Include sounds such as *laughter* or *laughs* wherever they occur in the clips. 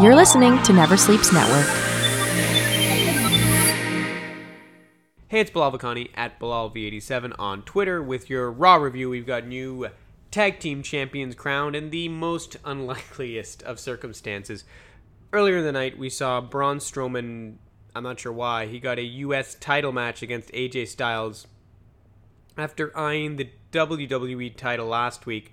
You're listening to Never Sleeps Network. Hey, it's Bilal Vakani at BilalV87 on Twitter with your Raw review. We've got new tag team champions crowned in the most *laughs* unlikeliest of circumstances. Earlier in the night, we saw Braun Strowman, I'm not sure why, he got a U.S. title match against AJ Styles after eyeing the WWE title last week.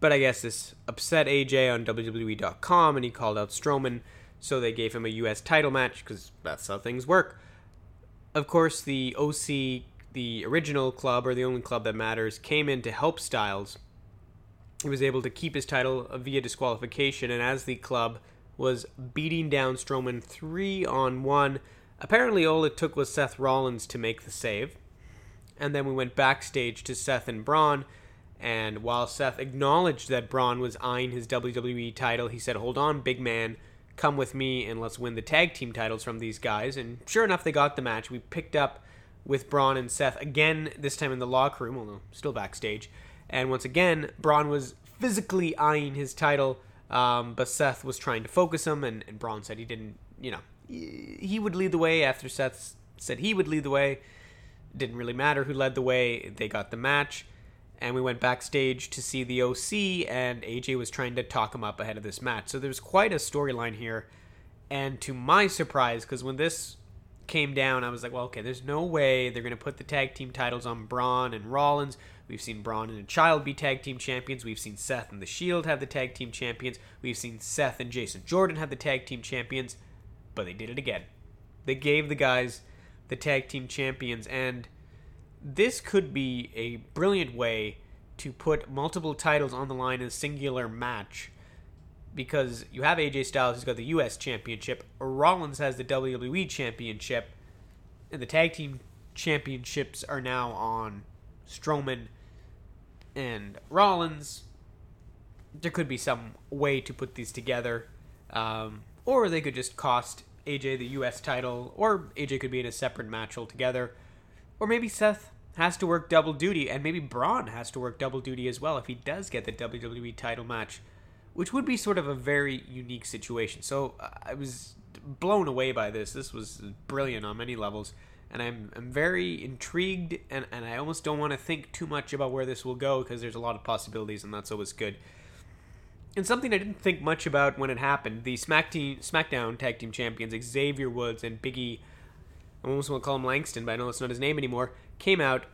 But I guess this upset AJ on WWE.com and he called out Strowman, so they gave him a U.S. title match because that's how things work. Of course, the OC, the original club or the only club that matters, came in to help Styles. He was able to keep his title uh, via disqualification, and as the club was beating down Strowman three on one, apparently all it took was Seth Rollins to make the save. And then we went backstage to Seth and Braun and while Seth acknowledged that Braun was eyeing his WWE title, he said, Hold on, big man, come with me and let's win the tag team titles from these guys. And sure enough, they got the match. We picked up with Braun and Seth again, this time in the locker room, although still backstage. And once again, Braun was physically eyeing his title, um, but Seth was trying to focus him, and, and Braun said he didn't, you know, he would lead the way after Seth said he would lead the way. Didn't really matter who led the way, they got the match and we went backstage to see the OC, and AJ was trying to talk him up ahead of this match. So there's quite a storyline here. And to my surprise, because when this came down, I was like, well, okay, there's no way they're going to put the tag team titles on Braun and Rollins. We've seen Braun and a Child be tag team champions. We've seen Seth and The Shield have the tag team champions. We've seen Seth and Jason Jordan have the tag team champions. But they did it again. They gave the guys the tag team champions, and this could be a brilliant way to put multiple titles on the line in a singular match because you have AJ Styles who's got the US championship, Rollins has the WWE championship, and the tag team championships are now on Strowman and Rollins. There could be some way to put these together, um, or they could just cost AJ the US title, or AJ could be in a separate match altogether. Or maybe Seth has to work double duty, and maybe Braun has to work double duty as well if he does get the WWE title match, which would be sort of a very unique situation. So I was blown away by this. This was brilliant on many levels, and I'm, I'm very intrigued, and, and I almost don't want to think too much about where this will go because there's a lot of possibilities, and that's always good. And something I didn't think much about when it happened the Smack team, SmackDown Tag Team Champions, Xavier Woods and Biggie Almost want to call him Langston, but I know that's not his name anymore, came out.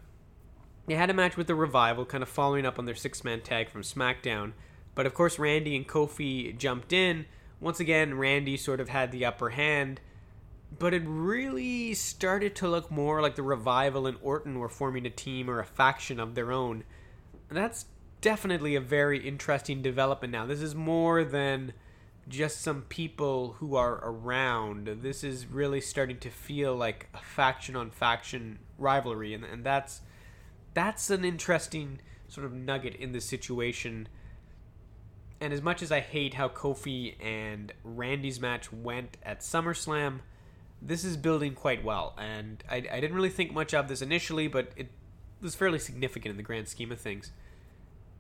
They had a match with the Revival, kind of following up on their six man tag from SmackDown. But of course, Randy and Kofi jumped in. Once again, Randy sort of had the upper hand, but it really started to look more like the Revival and Orton were forming a team or a faction of their own. And that's definitely a very interesting development now. This is more than just some people who are around. This is really starting to feel like a faction on faction rivalry, and, and that's that's an interesting sort of nugget in this situation. And as much as I hate how Kofi and Randy's match went at SummerSlam, this is building quite well. And I, I didn't really think much of this initially, but it was fairly significant in the grand scheme of things.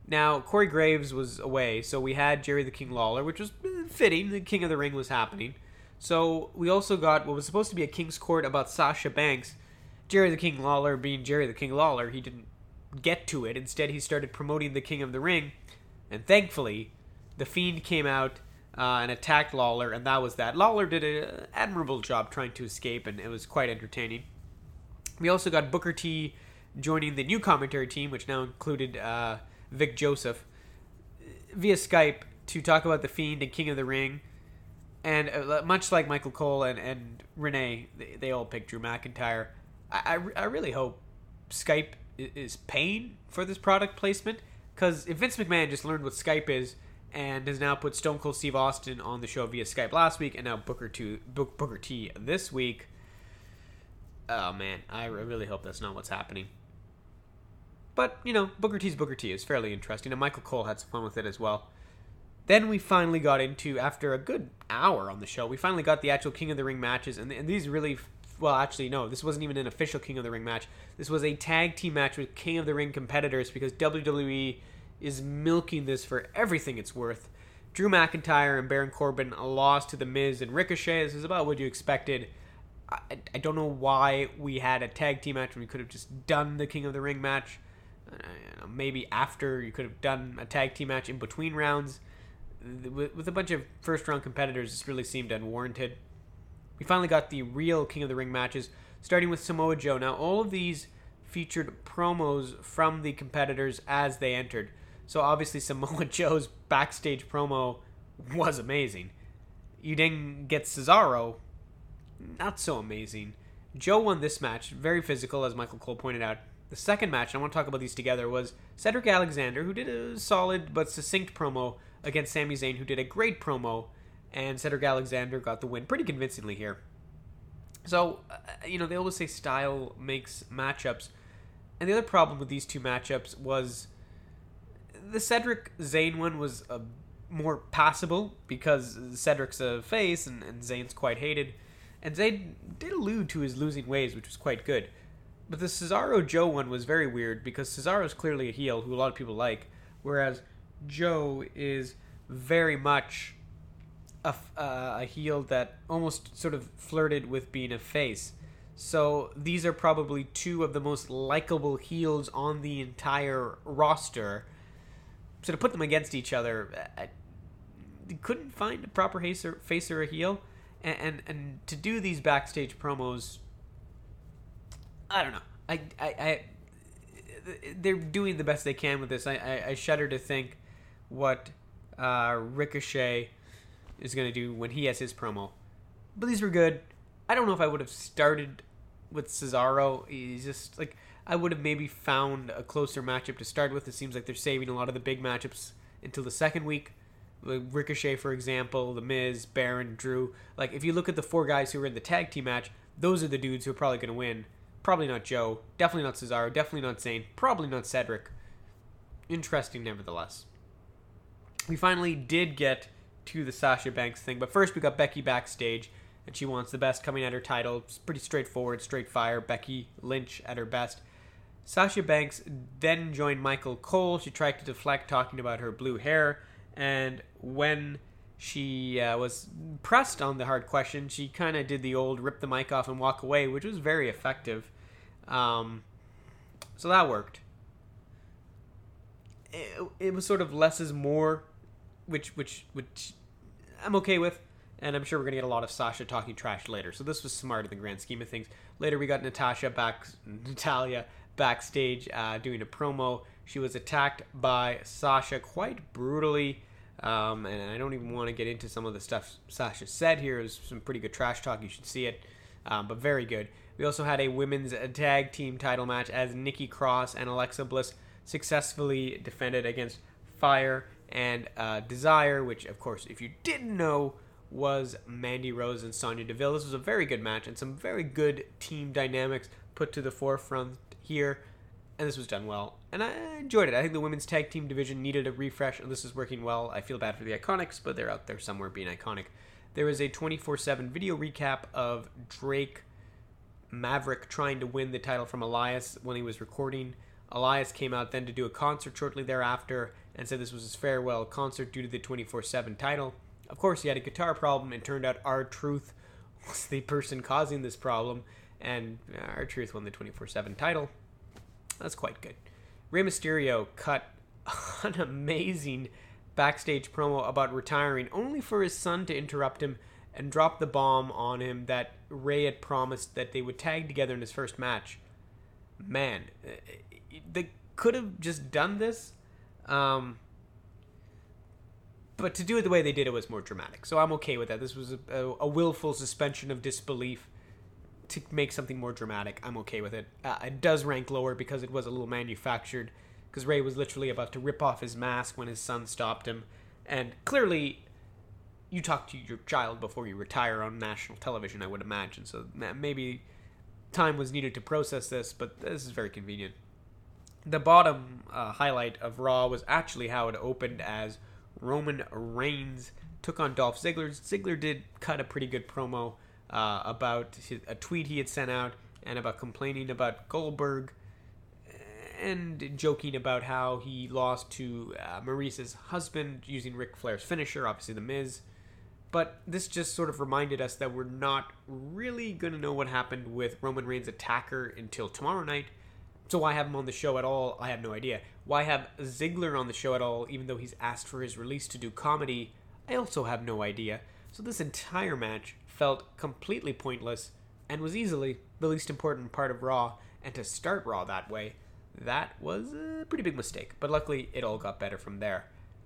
Now, Corey Graves was away, so we had Jerry the King Lawler, which was fitting. The King of the Ring was happening. So we also got what was supposed to be a King's Court about Sasha Banks. Jerry the King Lawler being Jerry the King Lawler, he didn't get to it. Instead, he started promoting the King of the Ring. And thankfully, The Fiend came out uh, and attacked Lawler, and that was that. Lawler did an admirable job trying to escape, and it was quite entertaining. We also got Booker T joining the new commentary team, which now included. Uh, Vic Joseph via Skype to talk about the Fiend and King of the Ring. And uh, much like Michael Cole and, and Renee, they, they all picked Drew McIntyre. I, I, I really hope Skype is paying for this product placement because if Vince McMahon just learned what Skype is and has now put Stone Cold Steve Austin on the show via Skype last week and now Booker T, Booker T this week, oh man, I really hope that's not what's happening. But, you know, Booker T's Booker T is fairly interesting, and Michael Cole had some fun with it as well. Then we finally got into, after a good hour on the show, we finally got the actual King of the Ring matches, and, and these really, well, actually, no, this wasn't even an official King of the Ring match. This was a tag team match with King of the Ring competitors because WWE is milking this for everything it's worth. Drew McIntyre and Baron Corbin lost to The Miz and Ricochet. This is about what you expected. I, I don't know why we had a tag team match when we could have just done the King of the Ring match. Uh, maybe after you could have done a tag team match in between rounds. With, with a bunch of first round competitors, this really seemed unwarranted. We finally got the real King of the Ring matches, starting with Samoa Joe. Now, all of these featured promos from the competitors as they entered. So obviously *laughs* Samoa Joe's backstage promo was amazing. You then get Cesaro, not so amazing. Joe won this match, very physical, as Michael Cole pointed out. The second match, I want to talk about these together, was Cedric Alexander, who did a solid but succinct promo against Sami Zayn, who did a great promo, and Cedric Alexander got the win pretty convincingly here. So, uh, you know, they always say style makes matchups. And the other problem with these two matchups was the Cedric Zayn one was a more passable because Cedric's a face and, and Zayn's quite hated. And Zayn did allude to his losing ways, which was quite good. But the Cesaro Joe one was very weird because Cesaro is clearly a heel who a lot of people like, whereas Joe is very much a, uh, a heel that almost sort of flirted with being a face. So these are probably two of the most likable heels on the entire roster. So to put them against each other, I couldn't find a proper face or, face or a heel, and, and and to do these backstage promos, I don't know. I I, I they're doing the best they can with this. I I, I shudder to think what uh, Ricochet is going to do when he has his promo. But these were good. I don't know if I would have started with Cesaro. He's just like I would have maybe found a closer matchup to start with. It seems like they're saving a lot of the big matchups until the second week. Ricochet, for example, The Miz, Baron, Drew. Like if you look at the four guys who were in the tag team match, those are the dudes who are probably going to win. Probably not Joe. Definitely not Cesaro. Definitely not Zayn. Probably not Cedric. Interesting, nevertheless. We finally did get to the Sasha Banks thing, but first we got Becky backstage and she wants the best coming at her title. It's pretty straightforward, straight fire. Becky Lynch at her best. Sasha Banks then joined Michael Cole. She tried to deflect, talking about her blue hair, and when she uh, was pressed on the hard question, she kind of did the old rip the mic off and walk away, which was very effective. Um, so that worked. It, it was sort of less is more, which which which I'm okay with and I'm sure we're gonna get a lot of Sasha talking trash later. So this was smart in the grand scheme of things. Later we got Natasha back, *laughs* Natalya backstage uh, doing a promo. She was attacked by Sasha quite brutally, um, and I don't even want to get into some of the stuff Sasha said here. Was some pretty good trash talk. You should see it, um, but very good. We also had a women's tag team title match as Nikki Cross and Alexa Bliss successfully defended against Fire and uh, Desire, which, of course, if you didn't know, was Mandy Rose and Sonya Deville. This was a very good match and some very good team dynamics put to the forefront here, and this was done well. And I enjoyed it. I think the women's tag team division needed a refresh, and this is working well. I feel bad for the Iconics, but they're out there somewhere being iconic. There was a 24 7 video recap of Drake Maverick trying to win the title from Elias when he was recording. Elias came out then to do a concert shortly thereafter and said this was his farewell concert due to the 24 7 title. Of course, he had a guitar problem, and turned out R-Truth *laughs* was the person causing this problem, and R-Truth won the 24 7 title. That's quite good. Rey Mysterio cut *laughs* an amazing backstage promo about retiring, only for his son to interrupt him and drop the bomb on him that Rey had promised that they would tag together in his first match. Man, they could have just done this. Um, but to do it the way they did it was more dramatic. So I'm okay with that. This was a, a willful suspension of disbelief to make something more dramatic. I'm okay with it. Uh, it does rank lower because it was a little manufactured. Because Rey was literally about to rip off his mask when his son stopped him, and clearly, you talk to your child before you retire on national television. I would imagine. So maybe time was needed to process this, but this is very convenient. The bottom uh, highlight of Raw was actually how it opened as Roman Reigns took on Dolph Ziggler. Ziggler did cut a pretty good promo uh, about his, a tweet he had sent out and about complaining about Goldberg. and joking about how he lost to uh, Maryse's husband using Ric Flair's finisher, obviously The Miz. But this just sort of reminded us that we're not really going to know what happened with Roman Reigns' attacker until tomorrow night. So why have him on the show at all? I have no idea. Why have Ziggler on the show at all, even though he's asked for his release to do comedy? I also have no idea. So this entire match felt completely pointless and was easily the least important part of Raw. And to start Raw that way, that was a pretty big mistake. But luckily, it all got better from there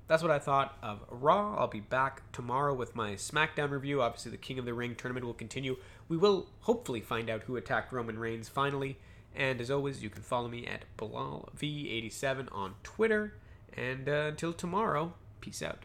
that's what I thought of Raw. I'll be back tomorrow with my SmackDown review. Obviously, the King of the Ring tournament will continue. We will hopefully find out who attacked Roman Reigns finally. And as always, you can follow me at BilalV87 on Twitter. And uh, until tomorrow, peace out.